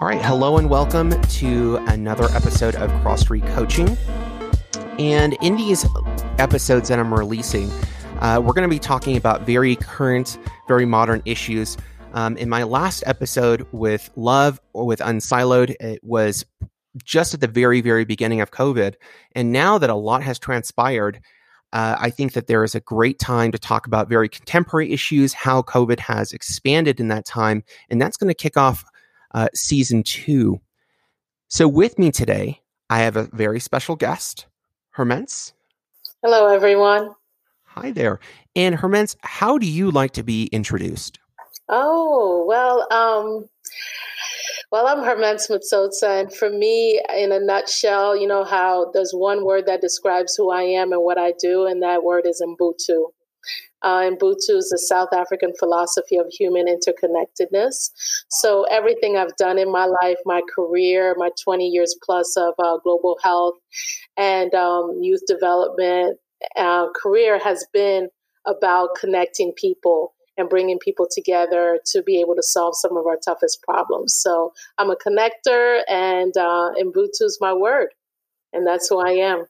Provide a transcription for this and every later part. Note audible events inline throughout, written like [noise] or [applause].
All right, hello and welcome to another episode of Cross Street Coaching. And in these episodes that I'm releasing, uh, we're going to be talking about very current, very modern issues. Um, in my last episode with Love or with Unsiloed, it was just at the very, very beginning of COVID. And now that a lot has transpired, uh, I think that there is a great time to talk about very contemporary issues, how COVID has expanded in that time. And that's going to kick off uh, season two. So, with me today, I have a very special guest, Hermence. Hello, everyone. Hi there. And Hermence, how do you like to be introduced? Oh, well, um, well, I'm Hermence Matsotsa, and for me, in a nutshell, you know how there's one word that describes who I am and what I do, and that word is Ubuntu. Uh, Ubuntu is the South African philosophy of human interconnectedness. So everything I've done in my life, my career, my 20 years plus of uh, global health and um, youth development uh, career has been about connecting people and bringing people together to be able to solve some of our toughest problems. So I'm a connector, and uh, Ubuntu is my word, and that's who I am.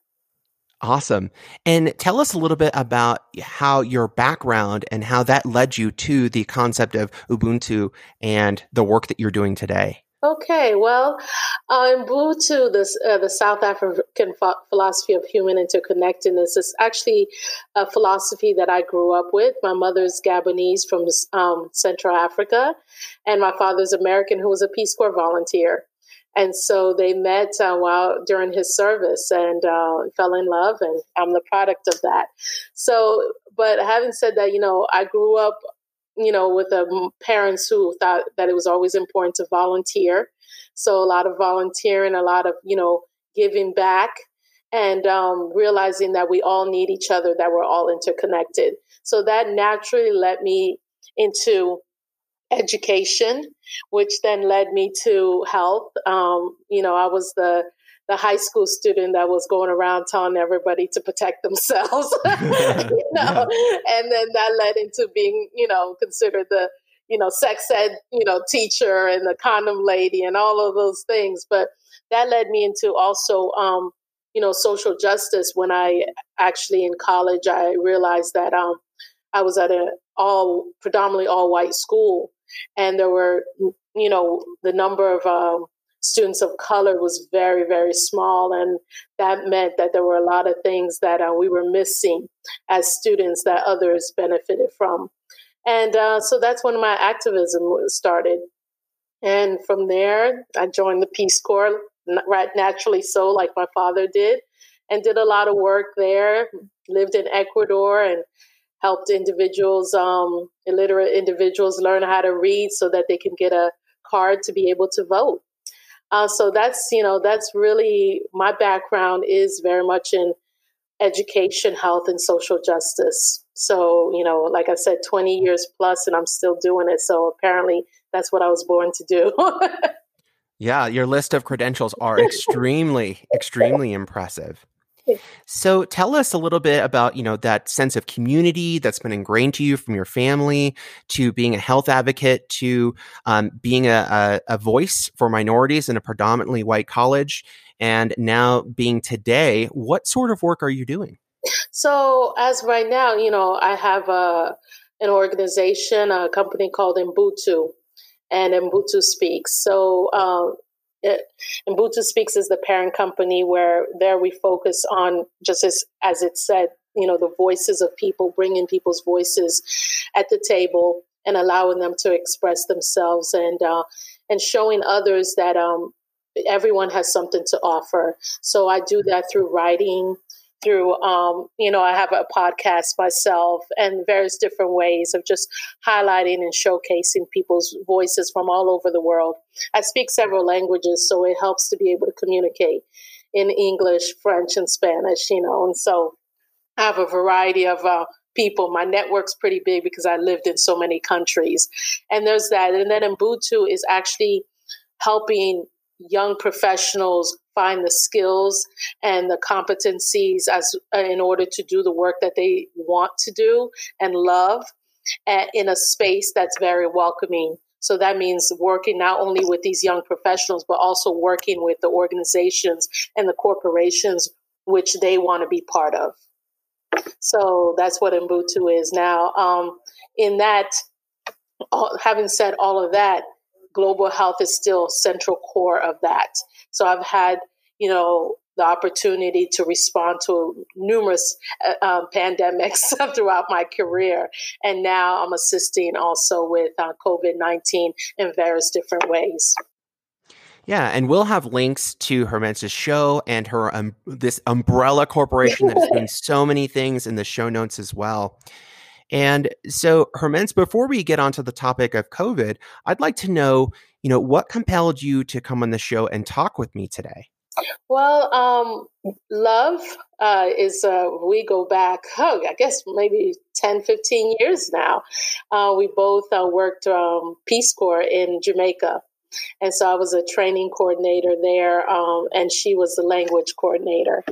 Awesome. And tell us a little bit about how your background and how that led you to the concept of Ubuntu and the work that you're doing today. Okay, well, uh, Ubuntu, this, uh, the South African philosophy of human interconnectedness, is actually a philosophy that I grew up with. My mother's Gabonese from um, Central Africa, and my father's American, who was a Peace Corps volunteer. And so they met uh, while during his service and uh, fell in love, and I'm the product of that. So, but having said that, you know, I grew up, you know, with um, parents who thought that it was always important to volunteer. So a lot of volunteering, a lot of you know giving back, and um, realizing that we all need each other, that we're all interconnected. So that naturally led me into education, which then led me to health. Um, you know, I was the the high school student that was going around telling everybody to protect themselves, [laughs] you know, and then that led into being, you know, considered the, you know, sex ed, you know, teacher and the condom lady and all of those things. But that led me into also, um, you know, social justice. When I actually in college, I realized that um, I was at an all predominantly all white school, and there were you know the number of um, students of color was very very small. And that meant that there were a lot of things that uh, we were missing as students that others benefited from. And uh, so that's when my activism started. And from there i joined the peace corps right naturally so like my father did and did a lot of work there. Lived in ecuador and helped individuals, um, illiterate individuals, learn how to read so that they can get a card to be able to vote. Uh, so that's you know that's really my background is very much in education, health, and social justice. So you know, like I said, twenty years plus, and I'm still doing it. So apparently, that's what I was born to do. [laughs] yeah, your list of credentials are [laughs] extremely, extremely impressive. So tell us a little bit about, you know, that sense of community that's been ingrained to you from your family to being a health advocate to um, being a, a, a voice for minorities in a predominantly white college and now being today. What sort of work are you doing? So as right now, you know, I have a, an organization, a company called Ubuntu and Ubuntu Speaks. So uh, it, Ubuntu Speaks is the parent company where there we focus on just as as it said, you know, the voices of people, bringing people's voices at the table and allowing them to express themselves and uh, and showing others that um, everyone has something to offer. So I do that through writing, through um, you know i have a podcast myself and various different ways of just highlighting and showcasing people's voices from all over the world. I speak several languages so it helps to be able to communicate in english french and spanish you know and so i have a variety of uh, people. My network's pretty big because i lived in so many countries. And there's that. And then ubuntu is actually helping young professionals find the skills and the competencies as in order to do the work that they want to do and love uh, in a space that's very welcoming So that means working not only with these young professionals, but also working with the organizations and the corporations which they want to be part of. So that's what Ubuntu is now. Um, in that, having said all of that, global health is still central core of that. So I've had, you know, the opportunity to respond to numerous uh, um, [laughs] pandemics [laughs] throughout my career. And now I'm assisting also with uh, COVID 19 in various different ways. Yeah, and we'll have links to Hermence's show and her um, this umbrella corporation that is doing [laughs] so many things in the show notes as well. And so, Hermence, before we get onto the topic of COVID, I'd like to know, you know, what compelled you to come on the show and talk with me today? Well, um, love uh, is, uh, we go back, oh, I guess maybe 10, 15 years now. Uh, we both uh, worked um, Peace Corps in Jamaica. And so I was a training coordinator there, um, and she was the language coordinator.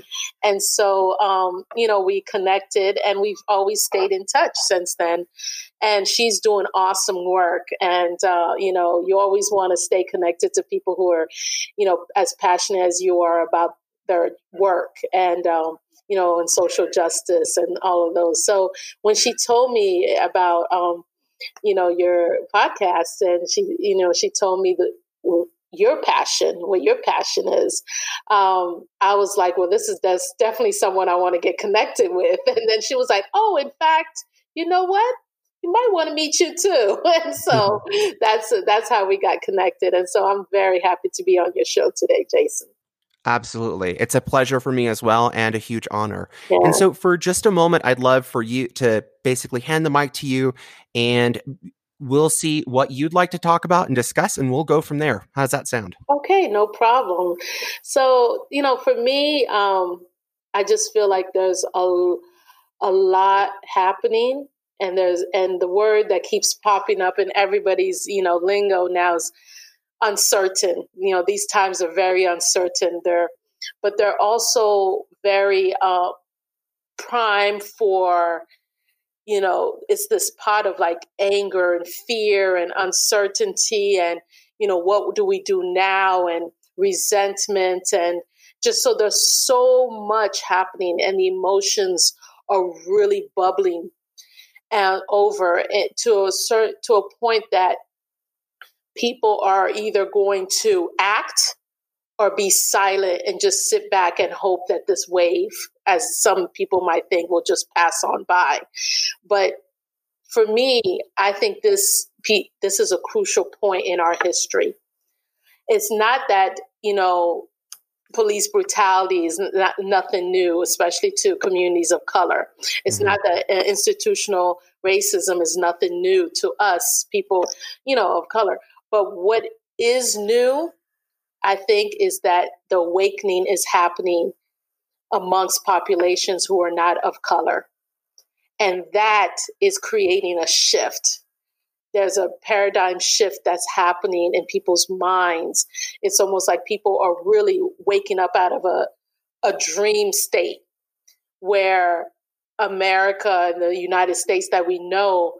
And so, um, you know, we connected and we've always stayed in touch since then. And she's doing awesome work. And, uh, you know, you always want to stay connected to people who are, you know, as passionate as you are about their work. And, um, you know, and social justice and all of those. So when she told me about um, you know, your podcast, and she, you know, she told me that your passion, what your passion is. Um, I was like, well, this is that's definitely someone I want to get connected with. [laughs] And then she was like, oh, in fact, you know what? You might want to meet you too. [laughs] And so mm-hmm. that's that's how we got connected. And so I'm very happy to be on your show today, Jason. Absolutely. It's a pleasure for me as well and a huge honor. Yeah. And so, for just a moment, I'd love for you to basically hand the mic to you and we'll see what you'd like to talk about and discuss, and we'll go from there. How's that sound? Okay, no problem. So, you know, for me, um, I just feel like there's a, a lot happening. And there's and the word that keeps popping up in everybody's you know lingo now is uncertain. You know, these times are very uncertain. They're, but they're also very uh, prime for, you know, it's this pot of like anger and fear and uncertainty and, you know, what do we do now and resentment and just so there's so much happening and the emotions are really bubbling and over it to a certain to a point that people are either going to act or be silent and just sit back and hope that this wave, as some people might think, will just pass on by. But for me, I think this this is a crucial point in our history. It's not that you know police brutality is not, nothing new, especially to communities of color. It's mm-hmm. not that uh, institutional racism is nothing new to us, people, you know, of color. But what is new, I think, is that the awakening is happening amongst populations who are not of color. And that is creating a shift. There's a paradigm shift that's happening in people's minds. It's almost like people are really waking up out of a, a dream state where America and the United States that we know,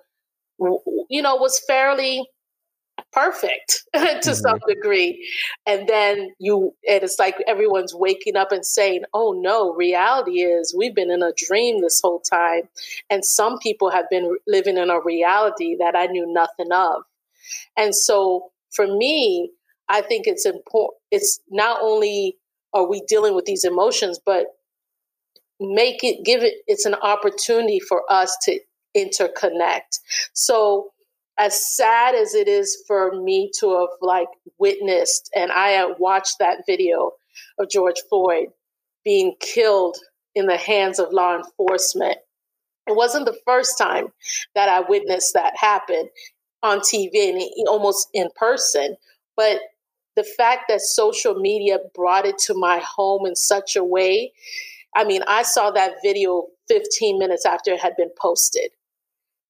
you know, was fairly perfect [laughs] to mm-hmm. some degree. And then you and it's like everyone's waking up and saying oh no reality is we've been in a dream this whole time. And some people have been living in a reality that i knew nothing of. And so for me i think it's important it's not only are we dealing with these emotions but make it give it it's an opportunity for us to interconnect. So as sad as it is for me to have like witnessed and I watched that video of George Floyd being killed in the hands of law enforcement. It wasn't the first time that I witnessed that happen on TV and almost in person, but the fact that social media brought it to my home in such a way. I mean, I saw that video 15 minutes after it had been posted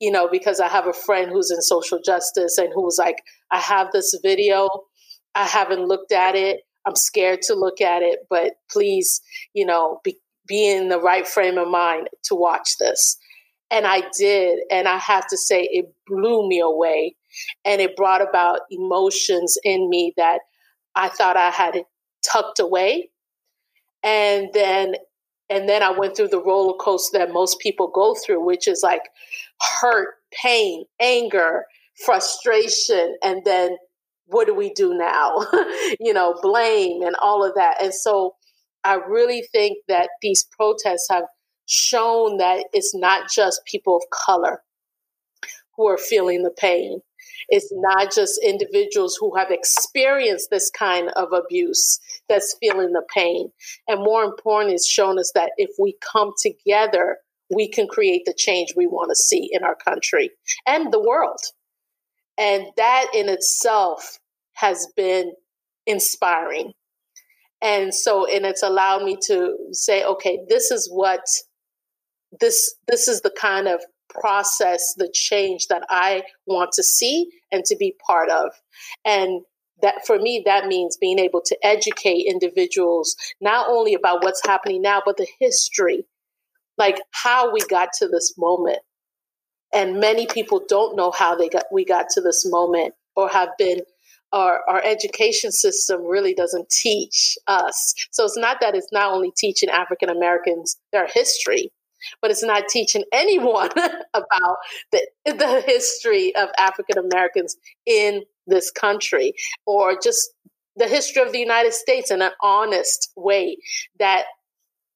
you know, because I have a friend who's in social justice and who was like, I have this video. I haven't looked at it. I'm scared to look at it, but please, you know, be, be in the right frame of mind to watch this. And I did. And I have to say, it blew me away and it brought about emotions in me that I thought I had tucked away. And then and then I went through the roller coaster that most people go through, which is like hurt, pain, anger, frustration, and then what do we do now? [laughs] you know, blame and all of that. And so I really think that these protests have shown that it's not just people of color who are feeling the pain. It's not just individuals who have experienced this kind of abuse that's feeling the pain. And more important, it's shown us that if we come together, we can create the change we want to see in our country and the world. And that in itself has been inspiring. And so, and it's allowed me to say, okay, this is what this this is the kind of process, the change that I want to see and to be part of. And that for me, that means being able to educate individuals not only about what's happening now, but the history, like how we got to this moment. And many people don't know how they got we got to this moment or have been our, our education system really doesn't teach us. So it's not that it's not only teaching African Americans their history, but it's not teaching anyone [laughs] about the, the history of African Americans in this country or just the history of the United States in an honest way that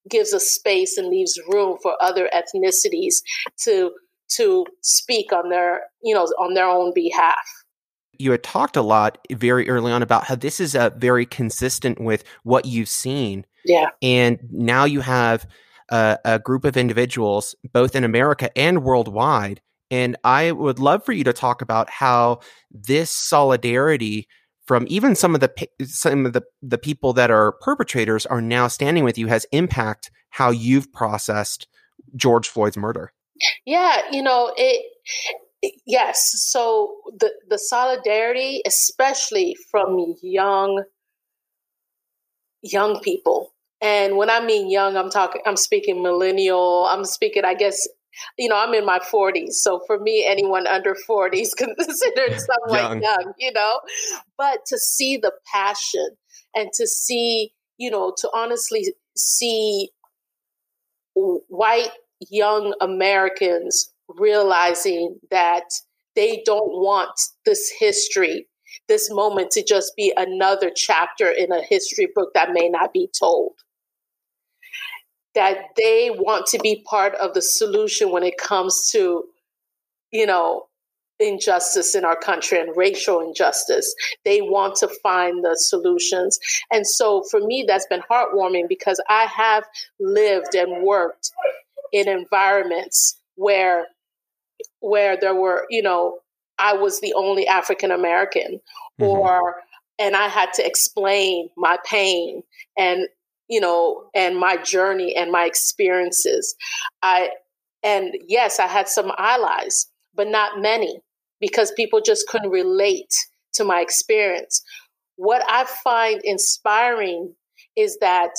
gives a space and leaves room for other ethnicities to to speak on their you know on their own behalf. You had talked a lot very early on about how this is a very consistent with what you've seen. Yeah. And now you have a, a group of individuals, both in America and worldwide. And I would love for you to talk about how this solidarity from even some of the some of the, the people that are perpetrators are now standing with you has impact how you've processed George Floyd's murder. Yeah, you know, it yes. So the the solidarity, especially from young young people, and when I mean young, I'm talking, I'm speaking millennial. I'm speaking, I guess, you know, I'm in my 40s. So for me, anyone under 40 is [laughs] considered [laughs] somewhat young. young, you know? But to see the passion and to see, you know, to honestly see white young Americans realizing that they don't want this history, this moment to just be another chapter in a history book that may not be told that they want to be part of the solution when it comes to, you know, injustice in our country and racial injustice. They want to find the solutions. And so for me, that's been heartwarming because I have lived and worked in environments where where there were, you know, I was the only African American mm-hmm. or and I had to explain my pain and you know, and my journey and my experiences. I and yes, I had some allies, but not many because people just couldn't relate to my experience. What I find inspiring is that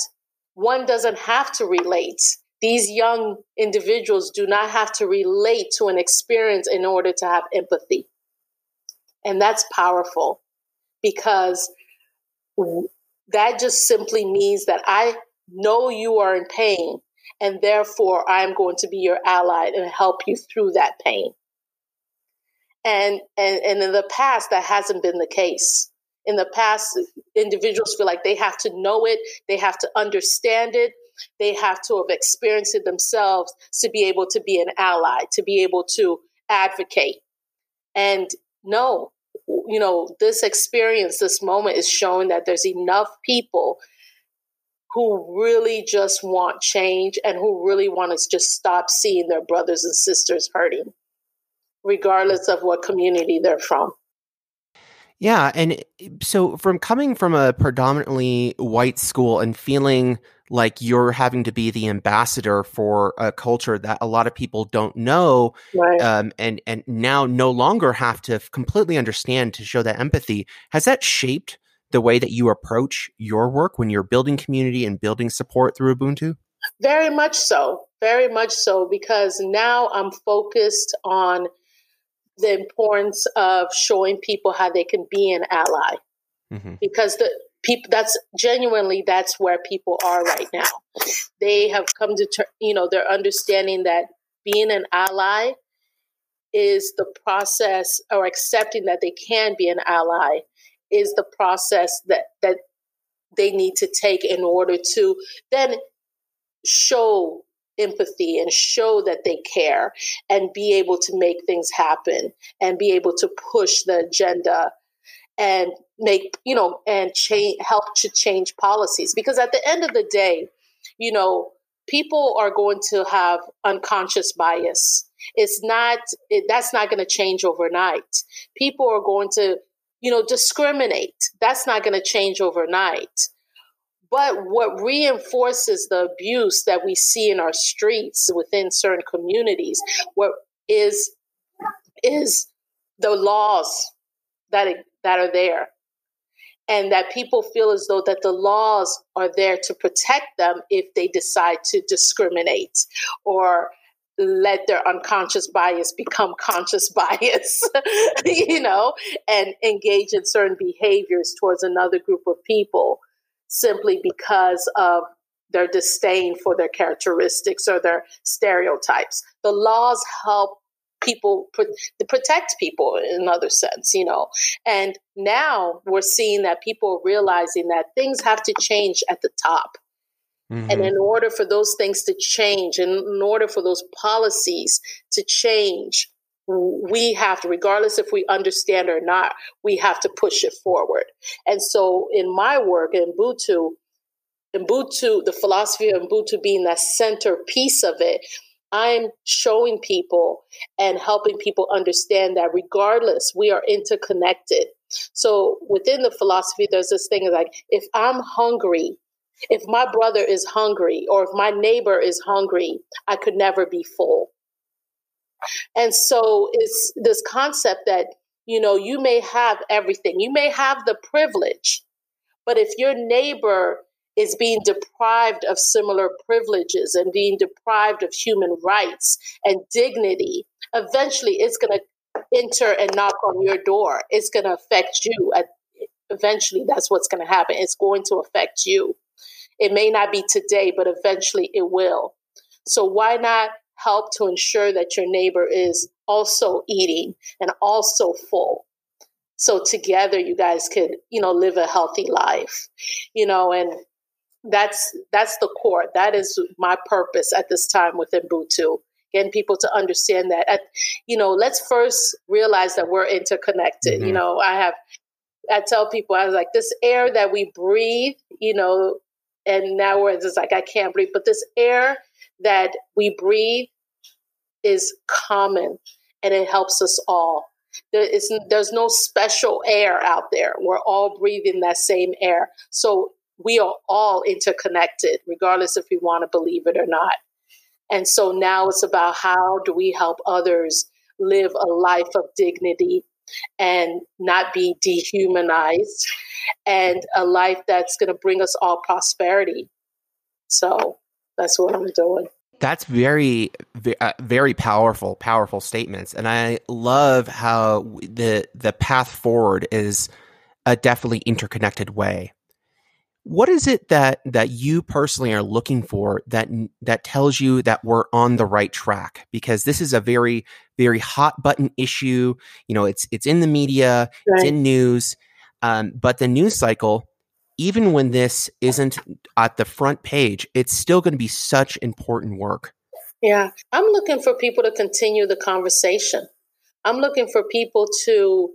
one doesn't have to relate. These young individuals do not have to relate to an experience in order to have empathy. And that's powerful because that just simply means that I know you are in pain, and therefore I'm going to be your ally and help you through that pain. And, and, and in the past, that hasn't been the case. In the past, individuals feel like they have to know it, they have to understand it, they have to have experienced it themselves to be able to be an ally, to be able to advocate. And no, you know, this experience, this moment is showing that there's enough people who really just want change and who really want to just stop seeing their brothers and sisters hurting, regardless of what community they're from. Yeah. And eh, so, from coming from a predominantly white school and feeling like you're having to be the ambassador for a culture that a lot of people don't know right. um, and and now no longer have to completely understand to show that empathy has that shaped the way that you approach your work when you're building community and building support through ubuntu very much so very much so because now i'm focused on the importance of showing people how they can be an ally mm-hmm. because the people that's genuinely that's where people are right now. They have come to ter- you know they're understanding that being an ally is the process or accepting that they can be an ally is the process that that they need to take in order to then show empathy and show that they care and be able to make things happen and be able to push the agenda and make you know and change help to change policies. Because at the end of the day you know people are going to have unconscious bias. It's not it, that's not going to change overnight. People are going to you know discriminate. That's not going to change overnight. But what reinforces the abuse that we see in our streets within certain communities what is is the laws that that are there and that people feel as though that the laws are there to protect them if they decide to discriminate or let their unconscious bias become conscious [laughs] bias you know and engage in certain behaviors towards another group of people simply because of their disdain for their characteristics or their stereotypes. The laws help people protect people in another sense, you know. And now we're seeing that people are realizing that things have to change at the top. Mm-hmm. And in order for those things to change, and in order for those policies to change, we have to, regardless if we understand or not, we have to push it forward. And so in my work in Ubuntu, Ubuntu, the philosophy of Ubuntu being that center piece of it, I'm showing people and helping people understand that regardless, we are interconnected. So within the philosophy, there's this thing like if I'm hungry, if my brother is hungry, or if my neighbor is hungry, I could never be full. And so it's this concept that, you know, you may have everything, you may have the privilege, but if your neighbor is being deprived of similar privileges and being deprived of human rights and dignity, eventually it's going to enter and knock on your door. It's going to affect you. Eventually, that's what's going to happen. It's going to affect you. It may not be today, but eventually it will. So, why not help to ensure that your neighbor is also eating and also full? So together you guys could, you know, live a healthy life. You know, and that's that's the core. That is my purpose at this time with Ubuntu. Getting people to understand that, at, you know, let's first realize that we're interconnected. Mm-hmm. You know, I have, I tell people, I was like, this air that we breathe, you know, and now we're just like, I can't breathe, but this air that we breathe is common and it helps us all. There is, there's no special air out there. We're all breathing that same air. So we are all interconnected, regardless if we want to believe it or not. And so now it's about how do we help others live a life of dignity and not be dehumanized and a life that's going to bring us all prosperity. So that's what I'm doing. That's very, uh, very powerful, powerful statements, and I love how the the path forward is a definitely interconnected way. What is it that that you personally are looking for that that tells you that we're on the right track? Because this is a very very hot button issue. You know, it's it's in the media, right. it's in news, um, but the news cycle, even when this isn't at the front page, it's still going to be such important work. Yeah, I'm looking for people to continue the conversation. I'm looking for people to,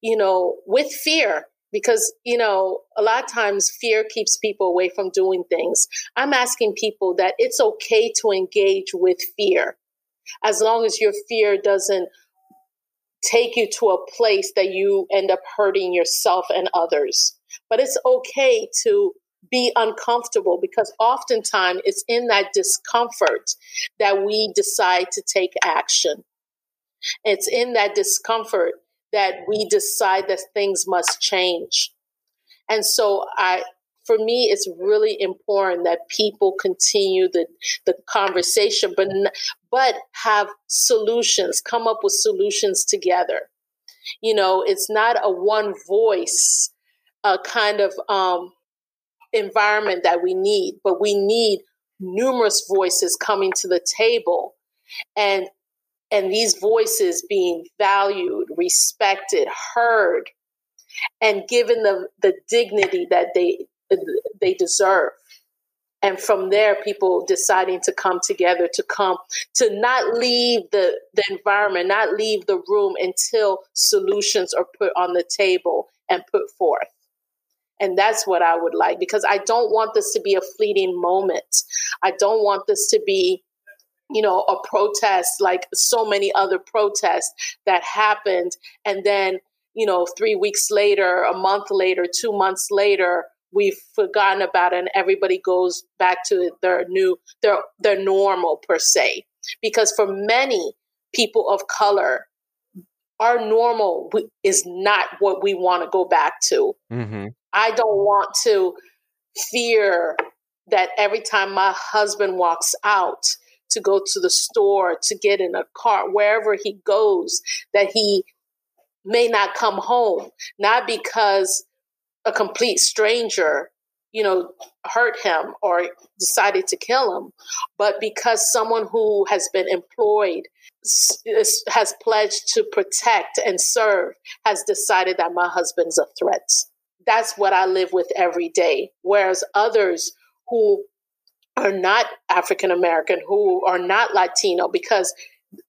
you know, with fear, because you know a lot of times fear keeps people away from doing things. I'm asking people that it's okay to engage with fear. As long as your fear doesn't take you to a place that you end up hurting yourself and others. But it's okay to be uncomfortable because oftentimes it's in that discomfort that we decide to take action. It's in that discomfort that we decide that things must change. And so I for me, it's really important that people continue the, the conversation, but, but have solutions, come up with solutions together. You know, it's not a one voice uh, kind of um, environment that we need, but we need numerous voices coming to the table and and these voices being valued, respected, heard, and given the, the dignity that they they deserve. And from there, people deciding to come together to come to not leave the, the environment, not leave the room until solutions are put on the table and put forth. And that's what I would like because I don't want this to be a fleeting moment. I don't want this to be, you know, a protest like so many other protests that happened. And then, you know, three weeks later, a month later, two months later, we've forgotten about it and everybody goes back to their new their their normal per se because for many people of color our normal is not what we want to go back to mm-hmm. i don't want to fear that every time my husband walks out to go to the store to get in a car wherever he goes that he may not come home not because a complete stranger, you know, hurt him or decided to kill him, but because someone who has been employed has pledged to protect and serve has decided that my husband's a threat. That's what I live with every day. Whereas others who are not African American, who are not Latino, because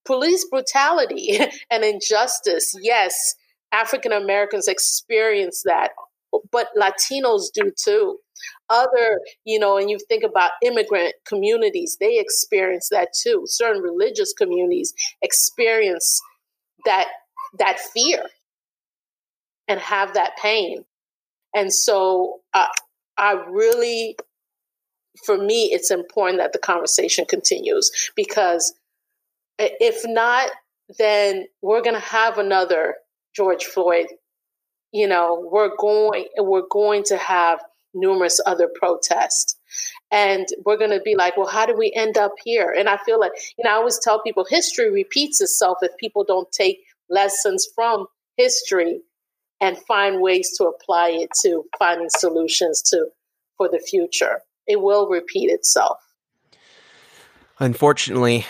police brutality [laughs] and injustice, yes, African Americans experience that but Latinos do too. Other, you know, and you think about immigrant communities, they experience that too. Certain religious communities experience that that fear and have that pain. And so uh, I really, for me, it's important that the conversation continues because if not, then we're going to have another George Floyd you know, we're going we're going to have numerous other protests. And we're going to be like, well, how do we end up here? And I feel like, you know, I always tell people history repeats itself if people don't take lessons from history and find ways to apply it to finding solutions to for the future. It will repeat itself. Unfortunately,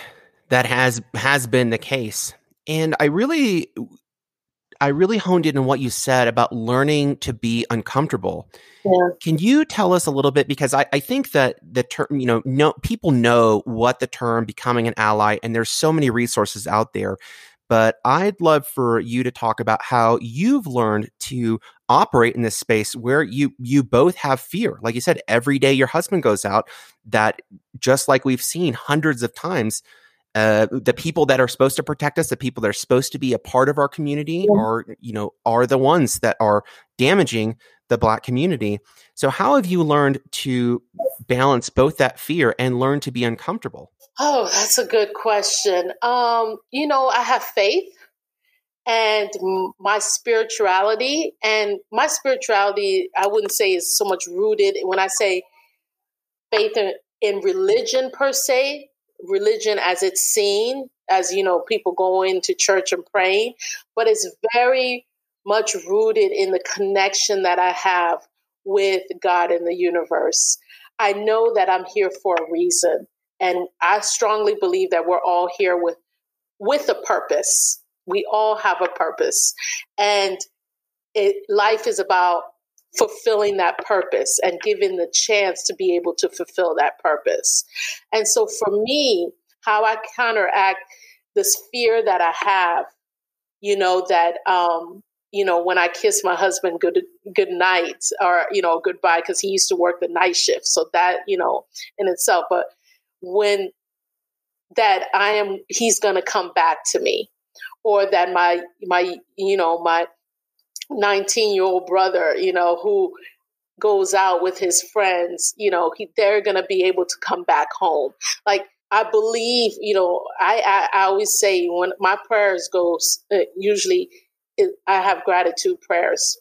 that has has been the case. And I really I really honed in on what you said about learning to be uncomfortable. Yeah. Can you tell us a little bit because I, I think that the term, you know, no people know what the term becoming an ally and there's so many resources out there. But I'd love for you to talk about how you've learned to operate in this space where you you both have fear. Like you said, every day your husband goes out, that just like we've seen hundreds of times, uh, the people that are supposed to protect us, the people that are supposed to be a part of our community, yeah. are you know are the ones that are damaging the black community. So, how have you learned to balance both that fear and learn to be uncomfortable? Oh, that's a good question. Um, you know, I have faith and my spirituality, and my spirituality, I wouldn't say is so much rooted when I say faith in, in religion per se, religion as it's seen, as you know, people going to church and praying, but it's very much rooted in the connection that I have with God and the universe. I know that I'm here for a reason, and I strongly believe that we're all here with with a purpose. We all have a purpose, and it, life is about fulfilling that purpose and given the chance to be able to fulfill that purpose. And so for me, how I counteract this fear that I have, you know, that um, you know, when I kiss my husband good good night or, you know, goodbye, because he used to work the night shift. So that, you know, in itself. But when that I am he's gonna come back to me. Or that my my you know, my 19 year old brother, you know, who goes out with his friends, you know, he, they're to be able to come back home. Like, I believe, you know, I, I, I always say when my prayers goes, uh, usually it, I have gratitude prayers.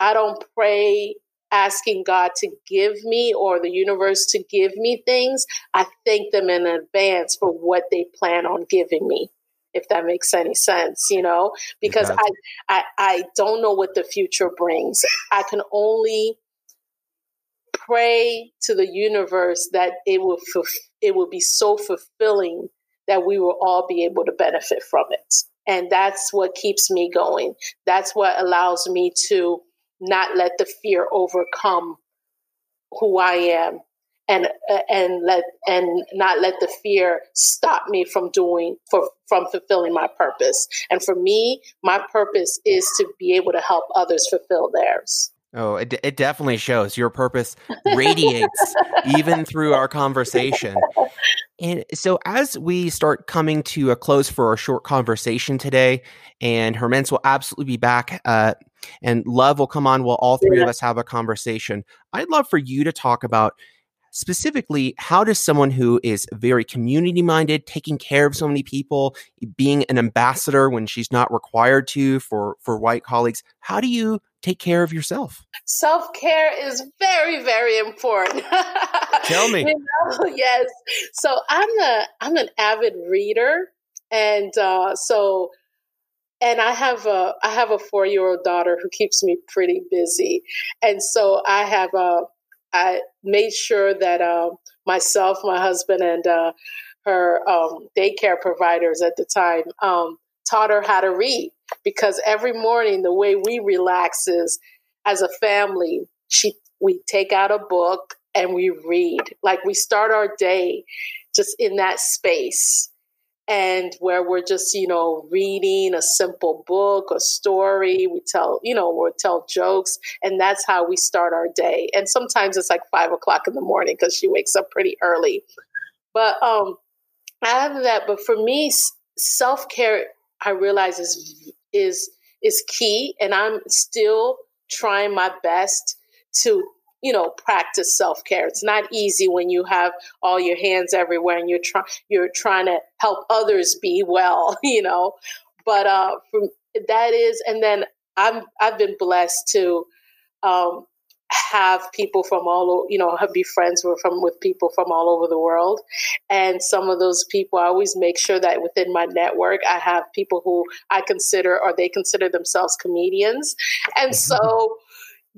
I don't pray asking God to give me or the universe to give me things, I thank them in advance for what they plan on giving me. If that makes any sense, you know, because I, I I don't know what the future brings. I can only pray to the universe that it will it will be so fulfilling that we will all be able to benefit from it. And that's what keeps me going. That's what allows me to not let the fear overcome who I am and uh, and let and not let the fear stop me from doing for from fulfilling my purpose. And for me, my purpose is to be able to help others fulfill theirs. Oh, it, it definitely shows. Your purpose radiates even through our conversation. And so, as we start coming to a close for our short conversation today, and Hermence will absolutely be back, uh, and Love will come on while all three yeah. of us have a conversation. I'd love for you to talk about specifically how does someone who is very community minded taking care of so many people being an ambassador when she's not required to for for white colleagues how do you take care of yourself? Self-care is very very important. Tell me. [laughs] You know? yes. So i'm a i'm an avid reader and uh, so and I have a I have a four year old daughter who keeps me pretty busy, and so I have a I made sure that uh, myself, my husband, and uh, her um, daycare providers at the time um, taught her how to read because every morning the way we relax is as a family, she we take out a book and we read. Like we start our day just in that space and where we're just you know reading a simple book a story we tell you know we tell jokes and that's how we start our day. And sometimes it's like five o'clock in the morning because she wakes up pretty early. But um after that but for me self-care i realize is is is key and i'm still trying my best to you know practice self-care. It's not easy when you have all your hands everywhere and you're trying you're trying to help others be well [laughs] you know? But uh from that is and then i'm i've been blessed to um have people from all you know be friends with from with people from all over the world. And some of those people i always make sure that within my network i have people who i consider or they consider themselves comedians. And [laughs] so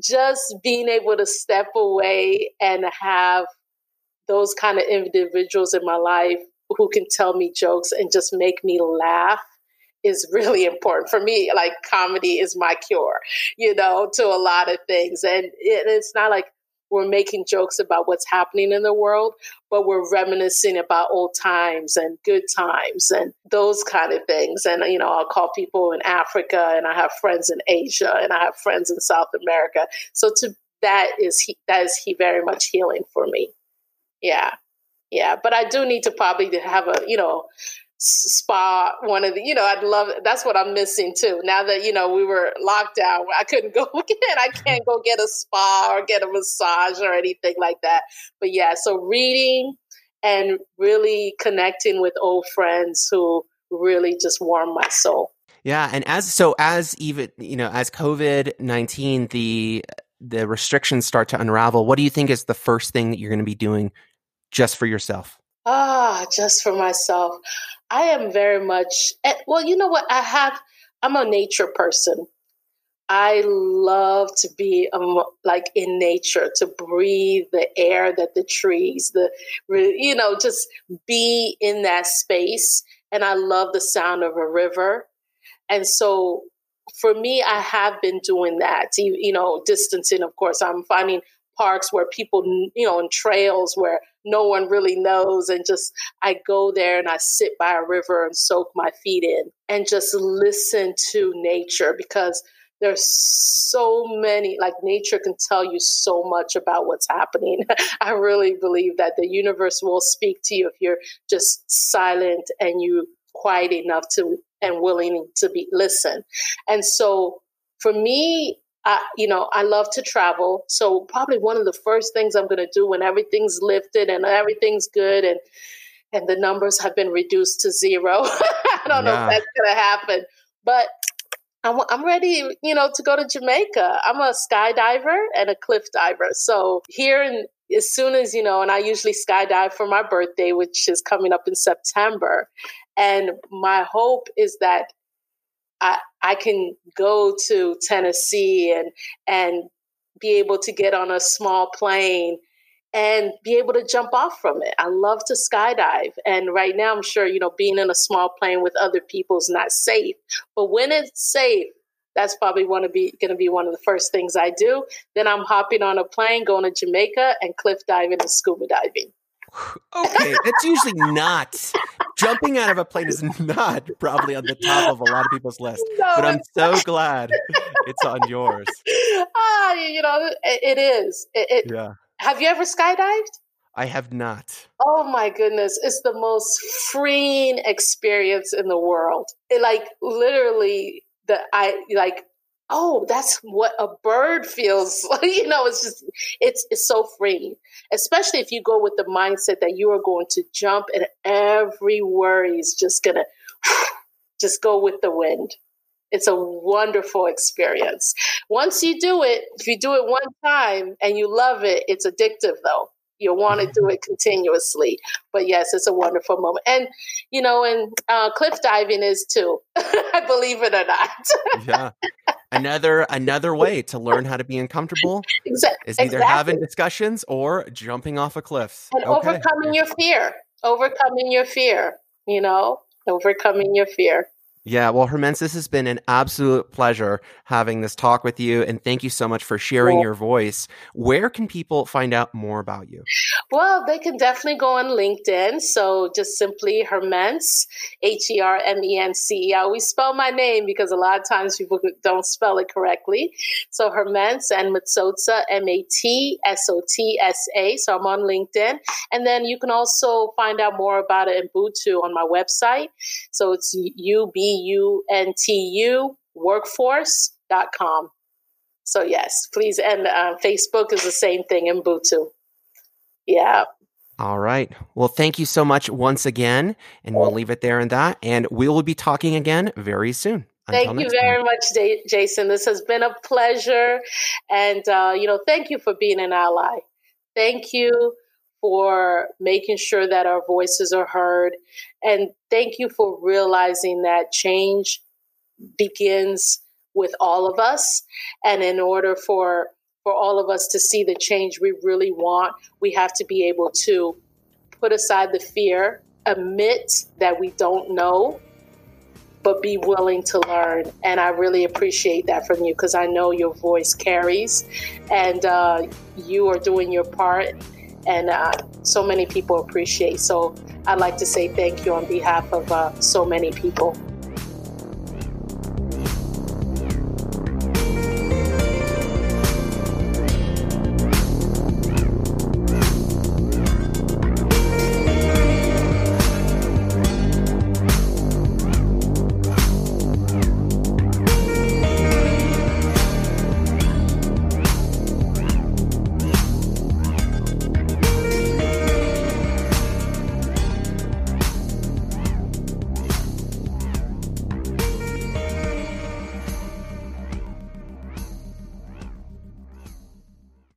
just being able to step away and have those kind of individuals in my life who can tell me jokes and just make me laugh is really important. For me like comedy is my cure you know to a lot of things. And it, it's not like we're making jokes about what's happening in the world, but we're reminiscing about old times and good times and those kind of things. And, you know, I'll call people in Africa and I have friends in Asia and I have friends in South America. So to that is he, that is he very much healing for me. Yeah. Yeah. But I do need to probably have a, you know, spa one of the you know i'd love that's what i'm missing too. Now that you know we were locked down i couldn't [laughs] go again. I can't go get a spa or get a massage or anything like that. But yeah so reading and really connecting with old friends who really just warm my soul. Yeah and as so as even you know as covid-19 the the restrictions start to unravel what do you think is the first thing that you're going to be doing just for yourself Ah, just for myself. I am very much, well, you know what? I have, I'm a nature person. I love to be um, like in nature, to breathe the air that the trees, the, you know, just be in that space. And I love the sound of a river. And so for me, I have been doing that, you know, distancing, of course. I'm finding parks where people, you know, and trails where no one really knows. And just, I go there and I sit by a river and soak my feet in and just listen to nature because there's so many, like nature can tell you so much about what's happening. [laughs] I really believe that the universe will speak to you if you're just silent and you quiet enough to and willing to be listen. And so for me, I, you know, I love to travel. So probably one of the first things I'm going to do when everything's lifted and everything's good and and the numbers have been reduced to zero. [laughs] I don't yeah. know if that's going to happen, but I'm, I'm ready, you know, to go to Jamaica. I'm a skydiver and a cliff diver. So here in as soon as you know, and I usually skydive for my birthday, which is coming up in September. And my hope is that I I can go to Tennessee and and be able to get on a small plane and be able to jump off from it. I love to skydive. And right now, I'm sure, you know, being in a small plane with other people is not safe. But when it's safe, that's probably one to be going to be one of the first things I do. Then I'm hopping on a plane, going to Jamaica, and cliff diving and scuba diving. Okay, that's usually not jumping out of a plane is not probably on the top of a lot of people's list. [laughs] No, but I'm so glad it's on [laughs] yours. Ah, you know, it, it is. It, it, yeah. Have you ever skydived? I have not. Oh my goodness. It's the most freeing experience in the world. It like literally the I like oh that's what a bird feels [laughs] you know it's just it's it's so freeing especially if you go with the mindset that you are going to jump and every worry is just gonna [sighs] just go with the wind. It's a wonderful experience. Once you do it if you do it one time and you love it it's addictive though you'll want to do it continuously. But yes it's a wonderful moment. And you know and uh, cliff diving is too I [laughs] believe it or not. Yeah. Another another way to learn how to be uncomfortable exactly. is either exactly. having discussions or jumping off a cliff. And okay. overcoming your fear. Overcoming your fear you know? Overcoming your fear yeah, well, Hermence, this has been an absolute pleasure having this talk with you. And thank you so much for sharing your voice. Where can people find out more about you? Well, they can definitely go on LinkedIn. So just simply Hermence, H E R M E N C E. I always spell my name because a lot of times people don't spell it correctly. So Hermence and Matsotsa, M A T S O T S A. So I'm on LinkedIn. And then you can also find out more about it in Ubuntu on my website. So it's U B U-N-T-U workforce.com. So yes, please. And uh, Facebook is the same thing Ubuntu. Yeah. All right. Well, thank you so much once again. And we'll leave it there and that. And we will be talking again very soon. Until thank you very time. much, Jason. This has been a pleasure. And, uh, you know, thank you for being an ally. Thank you for making sure that our voices are heard. And thank you for realizing that change begins with all of us. And in order for for all of us to see the change we really want, we have to be able to put aside the fear, admit that we don't know, but be willing to learn. And I really appreciate that from you because I know your voice carries and uh, you are doing your part and uh, so many people appreciate. So I'd like to say thank you on behalf of uh, so many people.